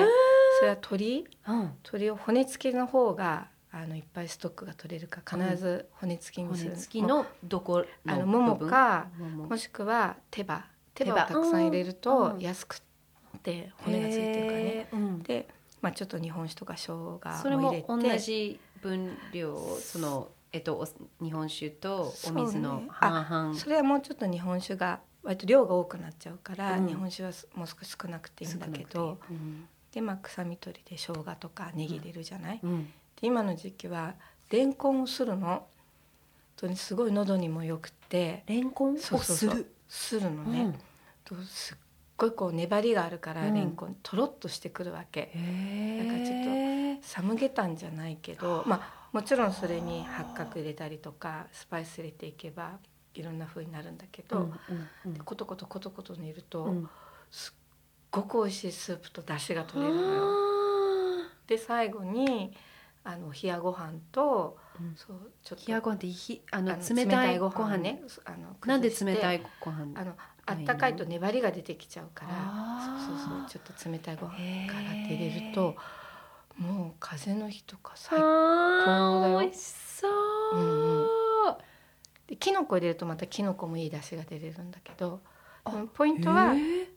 それは鶏？うん。鶏を骨付きの方があのいっぱいストックが取れるか必ず骨付きにする、骨付きのどこのあのももかもしくは手羽。手手羽羽をたくさん入れるうとん。安くて骨がついてるからね。うん。で、まあ、ちょっと日本酒とか生姜それもも入れて同じ分量そのえっとお日本酒とお水のね半々。それはもうちょっと日本酒が割と量が多くなっちゃうから、うん。日本酒はもう少し少なくていいんだけど。で、まあ、臭み取りで生姜とかネギ入れるじゃない、うんうんで今の時期はレンコンをするの。本当にすごい喉にもよくて。レンコンをする。するのね、うん。とすっごいこう粘りがあるから、うん。レンコンとろっとしてくるわけ。へなんかちょっえサムゲタンじゃないけどまあもちろんそれに八角入れたりとかスパイス入れていけばいろんな風になるんだけど、うんうんでコトコトコトコト煮ると、うん。すっごく美味しいスープと出汁が取れるのよ。あで最後にあの冷やご飯と、うん。そうちょっとー冷やご飯ってひあの冷たいご飯ね。ね。あのなんで冷たいご飯？あのあったかいと粘りが出てきちゃうからそうそうそうちょっと冷たいご飯から出れるともう風邪の日とか最あ高だよ。ー美味しそう、うんできのこ入れるとまたきのこもいい出汁が出れるんだけどポイントは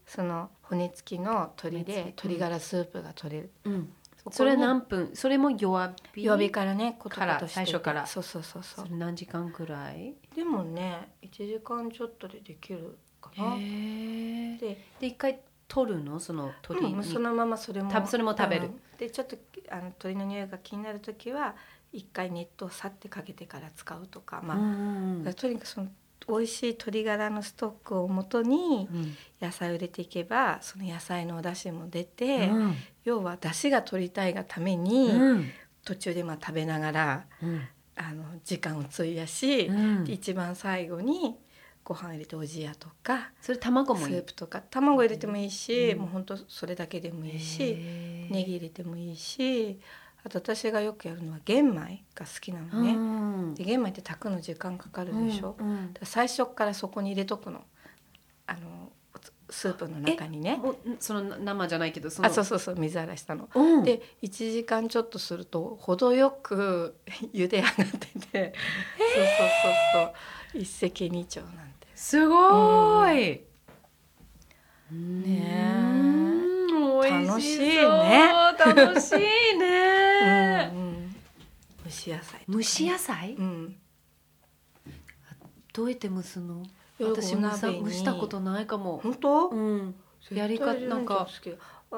その骨付きの鶏で鶏ガラスープが取れる。うんそれ何分？それも弱火？弱火からねコトコからトしてて最初から。そうそうそうそそうれ何時間くらい？でもね1時間ちょっとでできるかな。でで一回取るの？その鶏うん、にそのままそれもたそれも食べる。うんでちょっとあの鶏の匂いが気になる時は一回熱湯をさってかけてから使うとかまあ、とにかくその美味しい鶏ガラのストックをもとにうん。野菜を入れていけばその野菜のお出汁も出て、うん。要は出汁が取りたいがために、うん。途中でまあ食べながらうん。あの時間を費やし、一番最後にご飯入れておじやとかそれ卵もスープとか卵入れてもいいし、うん。もうほんとそれだけでもいいし、ネギ入れてもいいしあと私がよくやるのは玄米が好きなのね。うん。で玄米って炊くの時間かかるでしょ、うんうん。最初からそこに入れとくの。あのスープの中にね。その生じゃないけどその。あそうそうそう水洗いしたの。うん。で1時間ちょっとすると程よく 茹で上がってて、そうそうそうそう。一石二鳥なんて。すごーい、ねうん。美味楽しいね。楽しいね、うんうん。蒸し野菜。ね、蒸し野菜？うん。どうやって蒸すの？私蒸したことないかも。本当、うん。やり方なんか。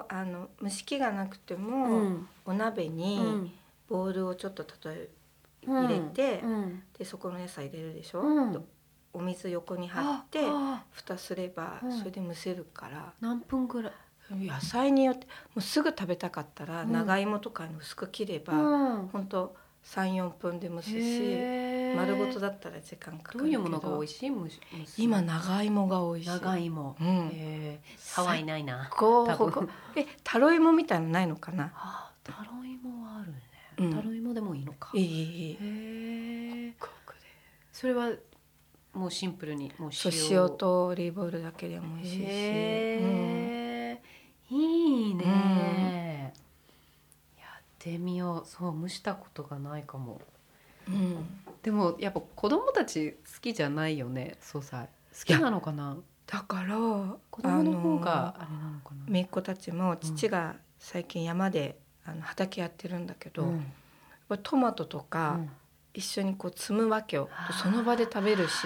あの蒸し器がなくてうも、ん。お鍋うにん。ボウルをちょっと例えうん入れてうん。でそこの野菜入れるでしょ、お水横に張って蓋すればうん。それで蒸せるから、何分ぐらい？野菜によってもうすぐ食べたかったらうん。長芋とかに薄く切れば、うん。ほんと34分で蒸すし丸ごとだったら時間かかるけど。どういうものが美味しい？蒸し今長芋が美味しい。長芋。うん。ハワイないな。こうえタロイモみたいのないのかな？あタロイモはあるね、うん。タロイモでもいいのか。いいいいへそれはもうシンプルにもう塩塩とオリーブオイルだけでも美味しいし、いいね、やってみよう。そう蒸したことがないかも。うん。でもやっぱ子供たち好きじゃないよね。素菜好きなのかな？だから子供の方があれなのかな？姪っ子たちも父が最近山であの畑やってるんだけど、うん。トマトとか一緒にこう摘むわけよ、その場で食べるし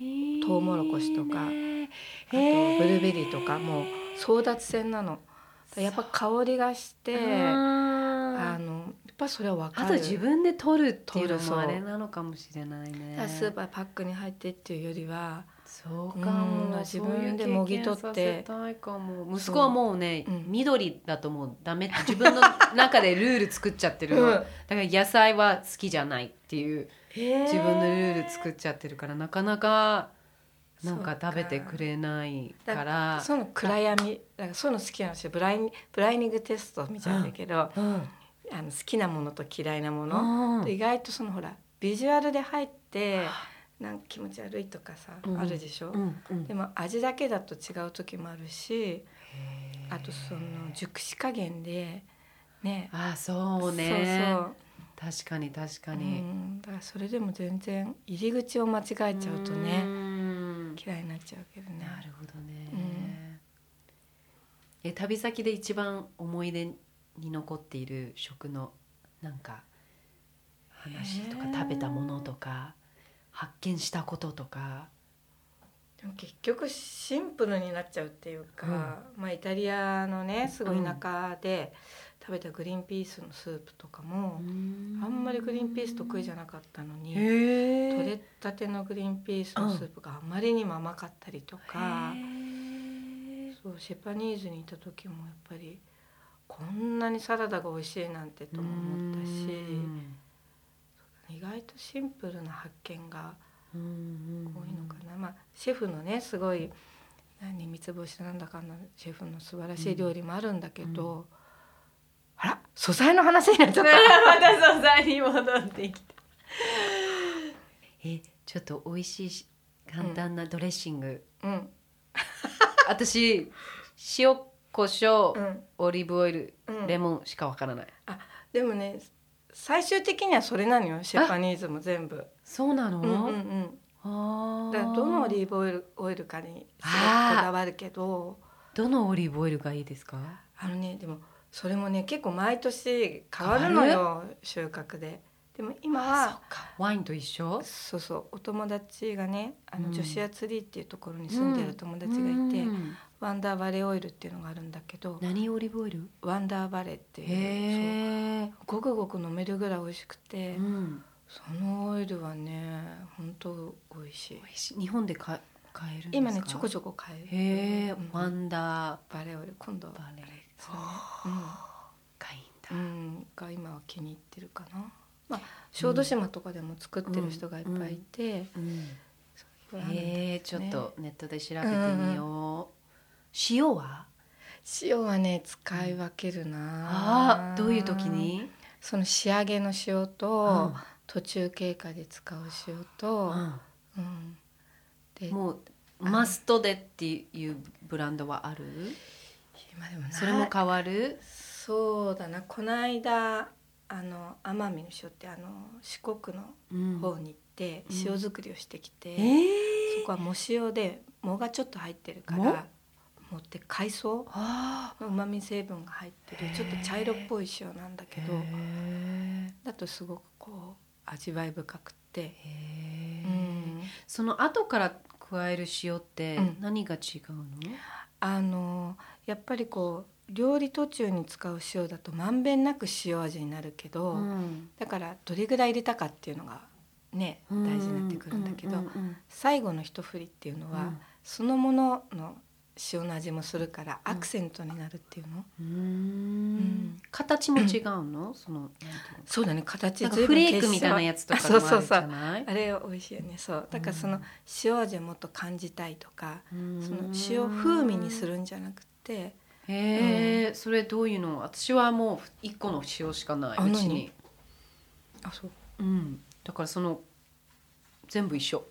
うんトウモロコシとかあとブルーベリーとかもう争奪戦なの。やっぱ香りがしてあ。あのやっぱそれは分かあると自分で取るっていうのもあれなのかもしれないね。スーパーパックに入ってっていうよりはそうかうんも自分でもぎ取って。息子はもうね、うん。緑だともうダメって自分の中でルール作っちゃってるの、うん。だから野菜は好きじゃないっていう。自自分のルール作っちゃってるからなかなかなんか食べてくれないかだから。らそういうの暗闇。だからそういうの好きなんですよ。ブラインブライニングテストみたいだけど、うん。あの好きなものと嫌いなもの、で意外とそのほらビジュアルで入ってなんか気持ち悪いとかさ、うん。あるでしょ、うん。うん。でも味だけだと違う時もあるしあとその熟し加減でね。あそうね。そうそう。確かに確かうに、ん、だからそれでも全然入り口を間違えちゃうとうねん嫌いになっちゃうけどね。なるほどね、え旅先で一番思い出に残っている食のなんか話とか食べたものとか発見したこととか。でも結局シンプルになっちゃうっていうか、まあイタリアのねすごい田舎で食べたグリーンピースのスープとかも、あんまりグリーンピース得意じゃなかったのに、へ取れたてのグリーンピースのスープがあまりにも甘かったりとか、そうシェパニーズにいた時もやっぱりこんなにサラダが美味しいなんてとも思ったし意外とシンプルな発見が多いのかな、まあシェフのねすごい何三つ星なんだかんだシェフの素晴らしい料理もあるんだけど、あら素材の話になっちゃった。また素材に戻ってきた。えちょっと美味しいし簡単なドレッシング、うん。私塩コショウ、うん。オリーブオイル、うん。レモンしかわからない。あでもね最終的にはそれなのよシェパニーズも全部。そうなの、うんうんうん。あー。だどのオリーブオイルオイルかにこだわるけど。どのオリーブオイルがいいですか？あのねでもそれもね結構毎年変わるのよ収穫で。でも今はワインと一緒？そうそう。お友達がねあの、うん。女子アツリーっていうところに住んでる友達がいて、うん。ワンダーバレーオイルっていうのがあるんだけど何オリーブオイル？ワンダーバレーっていうごくごく飲めるぐらい美味しくて、うん。そのオイルはね本当美味しい。美味しい。日本で買買えるんですか？今ねちょこちょこ買える。へえうん。ワンダーバレーオイル。今度バレーそれねがいいんだ。うん、うん、が今は気に入ってるかな。まあ小豆島とかでも作ってる人がいっぱいいて、うえちょっとネットで調べてみよう。塩は？塩はね使い分けるな。あーどういう時に？その仕上げの塩と、うん。途中経過で使う塩と、うん。でもうマストでっていうブランドはある？今でもそれも変わる？そうだな。この間あの奄美の塩ってあの四国のうん。方に行ってうん。塩作りをしてきて、えそこは藻塩で藻がちょっと入ってるか藻ら藻？って海藻？あの旨味成分が入ってるちょっと茶色っぽい塩なんだけどへだとすごくこう味わい深くて、えうん、その後から加える塩ってうん。何が違うの、あのやっぱりこう料理途中に使う塩だとまんべんなく塩味になるけど、うん。だからどれぐらい入れたかっていうのがね大事になってくるんだけど、最後の一振りっていうのは、うん。そのものの塩の味もするからアクセントになるっていうの、うん。ん。形も違うの？そのそうだね形なんフレークみたいなやつとかそうそうそう。あれ美味しいよね。そう。だからその塩味をもっと感じたいとか、その塩風味にするんじゃなくて。へえ、それどういうの？私はもう一個の塩しかない。うちに。あそう。うん。だからその全部一緒。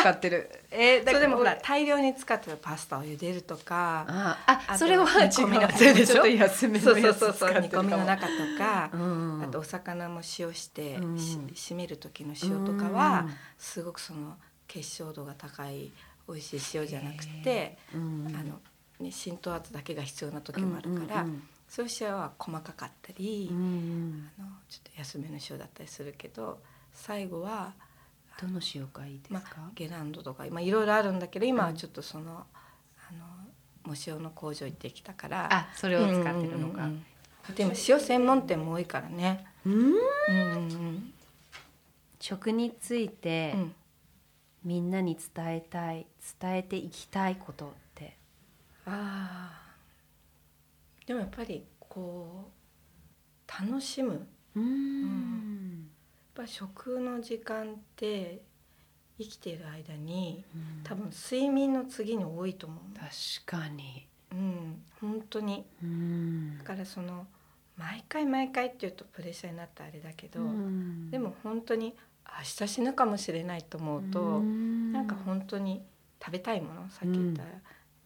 使ってる。えー、それでもほら俺大量に使ってるパスタを茹でるとかああそれは煮込みの違うでしょちょっと安めそう。そうのやつそうそう煮使ってるかも。込みの中とか、うん。あとお魚も塩して、うん。し締める時の塩とかは、すごくその結晶度が高い美味しい塩じゃなくて、うん。あのね、浸透圧だけが必要な時もあるから、うんそういう塩は細かかったり、うんうん。あのちょっと安めの塩だったりするけど最後はどの塩がいいですまか、あ、ゲランドとかまあいろいろあるんだけど今はちょっとその、あの藻塩の工場行ってきたからあそれを使ってるのか。うんうんうんでも塩専門店も多いからね。うん。うんうん食についてうんうん。みんなに伝えたい伝えていきたいことああでもやっぱりこう楽しむ。やっうんぱ食の時間って生きている間に多分睡眠の次に多いと思う確かに。うん。本当に。うん。だからその毎回毎回っていうとプレッシャーになったあれだけど、うん。でも本当に明日死ぬかもしれないと思うと、なんか本当に食べたいものさっき言った、うん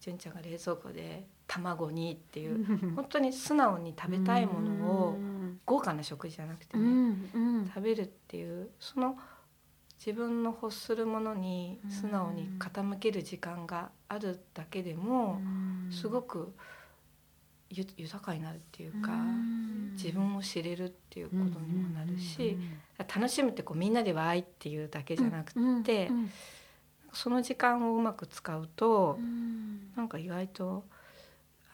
純ちゃんが冷蔵庫で卵にっていう本当に素直に食べたいものを豪華な食事じゃなくてうね、んうん。食べるっていうその自分の欲するものに素直に傾ける時間があるだけでもすごくゆ豊かになるっていうか自分を知れるっていうことにもなるし楽しむってこうみんなでわーいっていうだけじゃなくてその時間をうまく使うとなんか意外と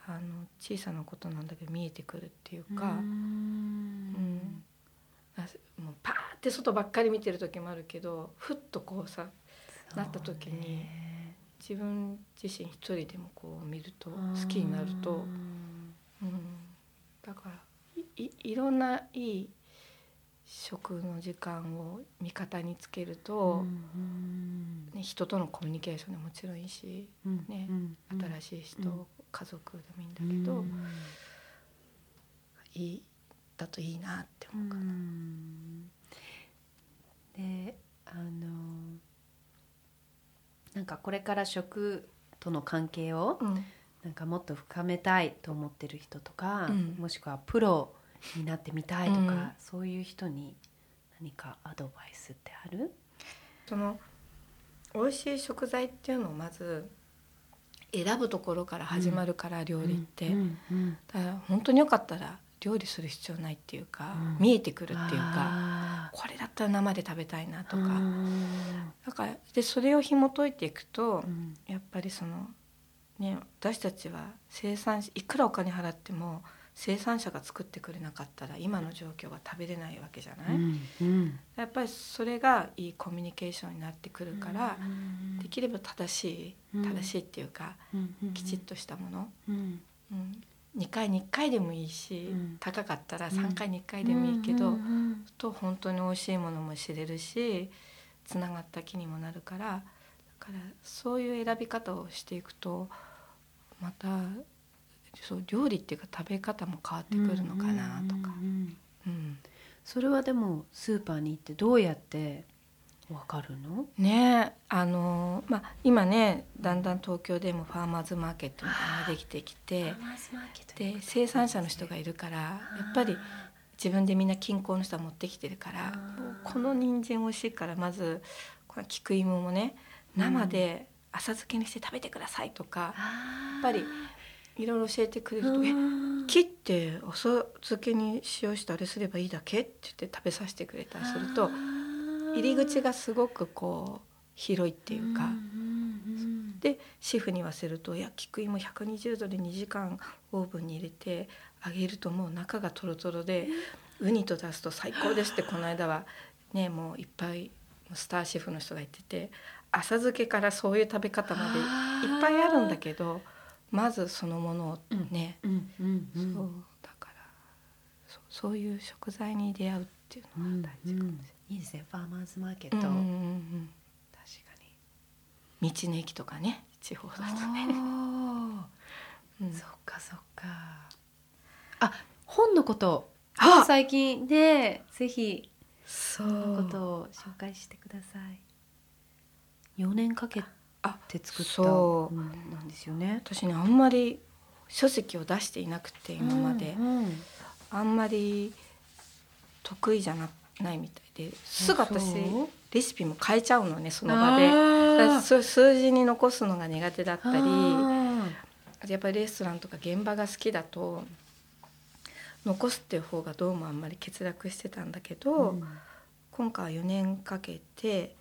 あの小さなことなんだけど見えてくるっていうか。うん。あもうパーって外ばっかり見てる時もあるけどふっとこうさなった時に自分自身一人でもこう見ると好きになると、うん、だからいいいろんないい食の時間を味方につけると、ね、人とのコミュニケーションでもちろんいいし、ね新しい人、うん。家族でもいいんだけど、いいだといいなって思うかな。であのなんかこれから食との関係をうん。なんかもっと深めたいと思ってる人とか、うん。もしくはプロになってみたいとか、うん。そういう人に何かアドバイスってある？その美味しい食材っていうのをまず選ぶところから始まるから、料理って、うんうんだから本当によかったら料理する必要ないっていうか、うん。見えてくるっていうかあこれだったら生で食べたいなーとか、うん。だからでそれを紐解いていくと、うん。やっぱりそのね私たちは生産いくらお金払っても生産者が作ってくれなかったら今の状況が食べれないわけじゃない、うんやっぱりそれがいいコミュニケーションになってくるから、うんできれば正しいうん。正しいっていうか、うんきちっとしたもの、うん。うん、2回に1回でもいいし、うん。高かったらうん。3回に1回でもいいけど、うんうんと本当に美味しいものも知れるしつながった気にもなるからだからそういう選び方をしていくとまたそう料理っていうか食べ方も変わってくるのかなとか。うんうんそれはでもスーパーに行ってどうやってわかるの？ねあのまあ、今ねだんだん東京でもファーマーズマーケットができてきてで生産者の人がいるからやっぱり自分でみんな近郊の人は持ってきてるからこの人参美味しいからまずこの菊芋もね生で浅漬けにして食べてくださいとか、ややっぱりいろいろ教えてくれると「えうん切って浅漬けに塩してあれすればいいだけ?」って言って食べさせてくれたりすると入り口がすごくこう広いっていうか。でシェフに言わせると「いや菊芋120度で2時間オーブンに入れて揚げるともう中がトロトロでウニと出すと最高です」ってこの間はねもういっぱいスターシェフの人が言ってて浅漬けからそういう食べ方までいっぱいあるんだけどまずそのものをね、うんうんうんそうだからそうそういう食材に出会うっていうのが大事かもしい。いですねファーマーズマーケット、れない。うんうんうん。確か道の駅とかね地方だとね。にうん。そっかそっか。あ本のことあ！最近ねぜひそそのことを紹介してください。4年かけあて作った。そう。本なんですよね。私ねあんまり書籍を出していなくて今まで、うんうん。あんまり得意じゃなないみたいで。すぐ私レシピも変えちゃうのねその場で。数字に残すのが苦手だったり。やっぱりレストランとか現場が好きだと残すっていう方がどうもあんまり欠落してたんだけーど、うん。今回は4年かけて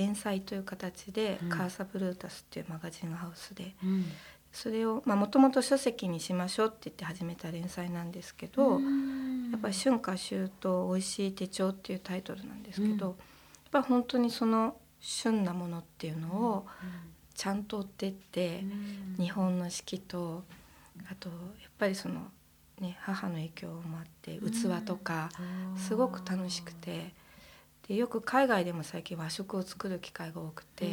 連載という形で、うん。カーサブルータスっていうマガジンハウスでうん。それをもともと書籍にしましょうって言って始めた連載なんですけど、うん。やっぱり「春夏秋冬おいしい手帳」っていうタイトルなんですけど、うん。やっぱり本当にその旬なものっていうのをちゃんと追ってって、うん。日本の四季とあとやっぱりその、ね、母の影響もあって器とかすごく楽しくてでよく海外でも最近和食を作る機会が多くて。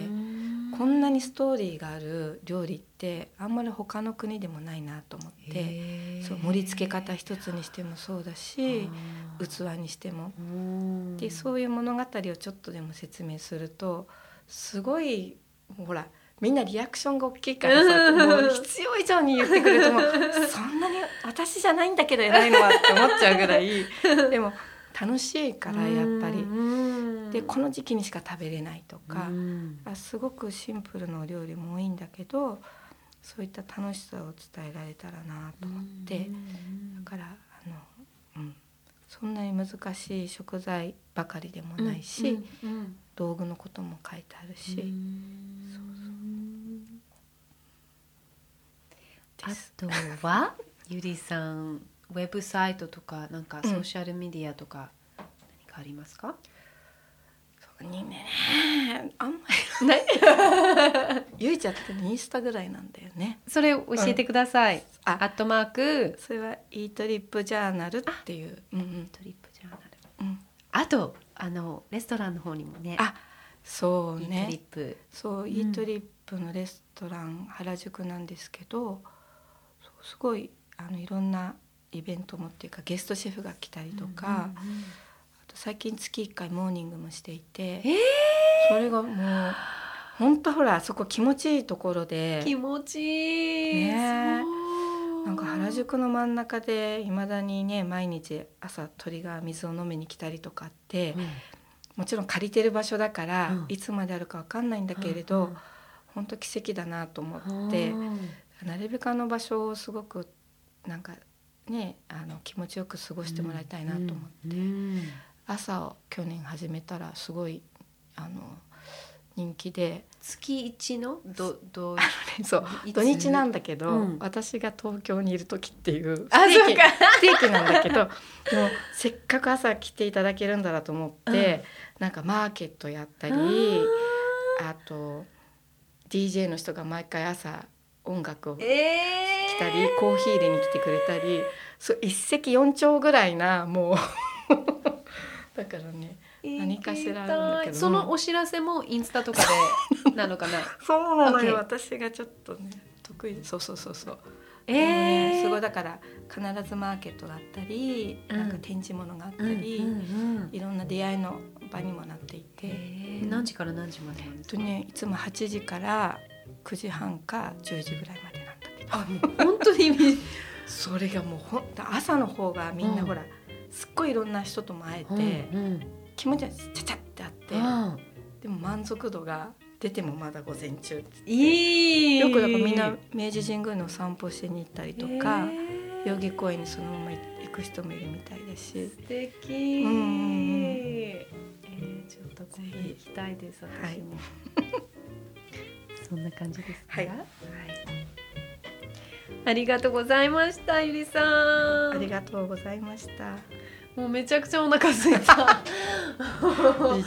こんなにストーリーがある料理ってあんまり他の国でもないなと思ってそう盛り付け方一つにしてもそうだし器にしても。うんでそういう物語をちょっとでも説明するとすごいほらみんなリアクションが大きいからさもう必要以上に言ってくれるともうそんなに私じゃないんだけど偉いのはって思っちゃうぐらい でも楽しいからやっぱり。うん。でこの時期にしか食べれないとか。うん。あすごくシンプルなお料理も多いんだけどそういった楽しさを伝えられたらなと思って、だからあの、うん、そんなに難しい食材ばかりでもないし、うんうん。道具のことも書いてあるし、あですとはゆりさんウェブサイトとかなんかソーシャルメディアとか何かありますか、そうにね。あんまり。な いゆいちゃんってインスタぐらいなんだよね。それ教えてください、あ。アットマーク。それはイートリップジャーナルっていう、うんうん。トリップジャーナル。うん、あとあのレストランの方にもねあそうイートねリップ。そう、ん。イートリップのレストラン原宿なんですけどすごいあのいろんなイベントもっていうかゲストシェフが来たりとか、あと最近月1回モーニングもしていて、えそれがもう本当ほらそこ気持ちいいところで。気持ちいい、ねなんか原宿の真ん中でいまだにね毎日朝鳥が水を飲みに来たりとかって、うん。もちろん借りてる場所だから、うん。いつまであるかわかんないんだけれど、うん本当奇跡だなと思ってなるべくあの場所をすごくなんかねあの気持ちよく過ごしてもらいたいなと思って、朝を去年始めたらすごいあの人気で。月一の？どどう？そう。土日なんだけど、うん。私が東京にいる時っていうあ不定期不定期なんだけどでもせっかく朝来ていただけるんだなと思って、なんかマーケットやったりあと DJ の人が毎回朝音楽を来えーたり、コーヒー入れに来てくれたりそう一石四鳥ぐらいなもう。だからね何かしらあるんだけど。そのお知らせもインスタとかでなのかな？そうなのよ、OK 私がちょっとね得意そうそうそうそう。えー。すごいだから必ずマーケットがあったり、うん。なんか展示物があったうんり、うんうん。いろんな出会いの場にもなっていて、えー。何時から何時まで？とねいつも8時から9時半か10時ぐらいまであもう本当にみそれがもうほん朝の方がみんなうん。ほら、すっごいいろんな人とも会えて、うん気持ちはちゃちゃってあって、うん。でも満足度が出てもまだ午前中いい。よくだからみんな明治神宮の散歩しに行ったりとか、えー。代々木公園にそのまま行く人もいるみたいですし。素敵、うんうんうん。えーちょっと今度行きたいです私も、そんな感じですか？はいありがとうございましたゆりさんありがとうございました。もうめちゃくちゃお腹空いた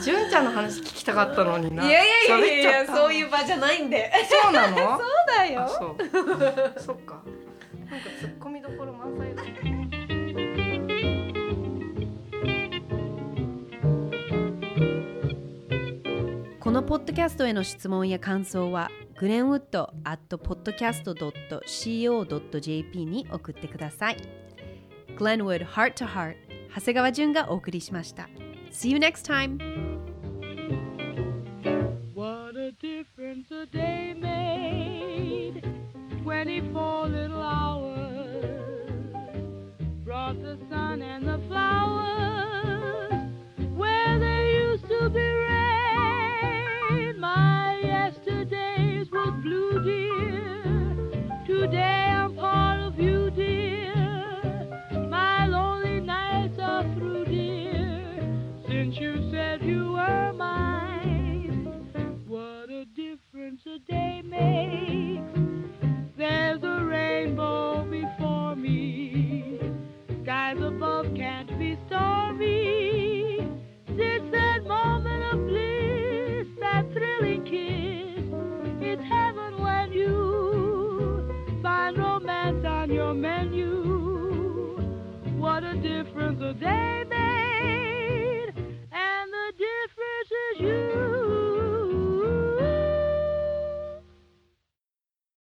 純ちゃんの話聞きたかったのにな。いやいやいやいやそういう場じゃないんでそうなの？そうだあよそう。そっか。なんか突っ込みどころ満載だ。このポッドキャストへの質問や感想はグレンウッド at podcast.co.jp に送ってください Glenwood Heart to Heart 長谷川淳がお送りしました See you next time! What a difference a day made. 24 little hours brought the sun and the flowers day makes. There's a rainbow before me. Skies above can't be stormy. It's that moment of bliss, that thrilling kiss. It's heaven when you find romance on your menu. What a difference a day made, and the difference is you.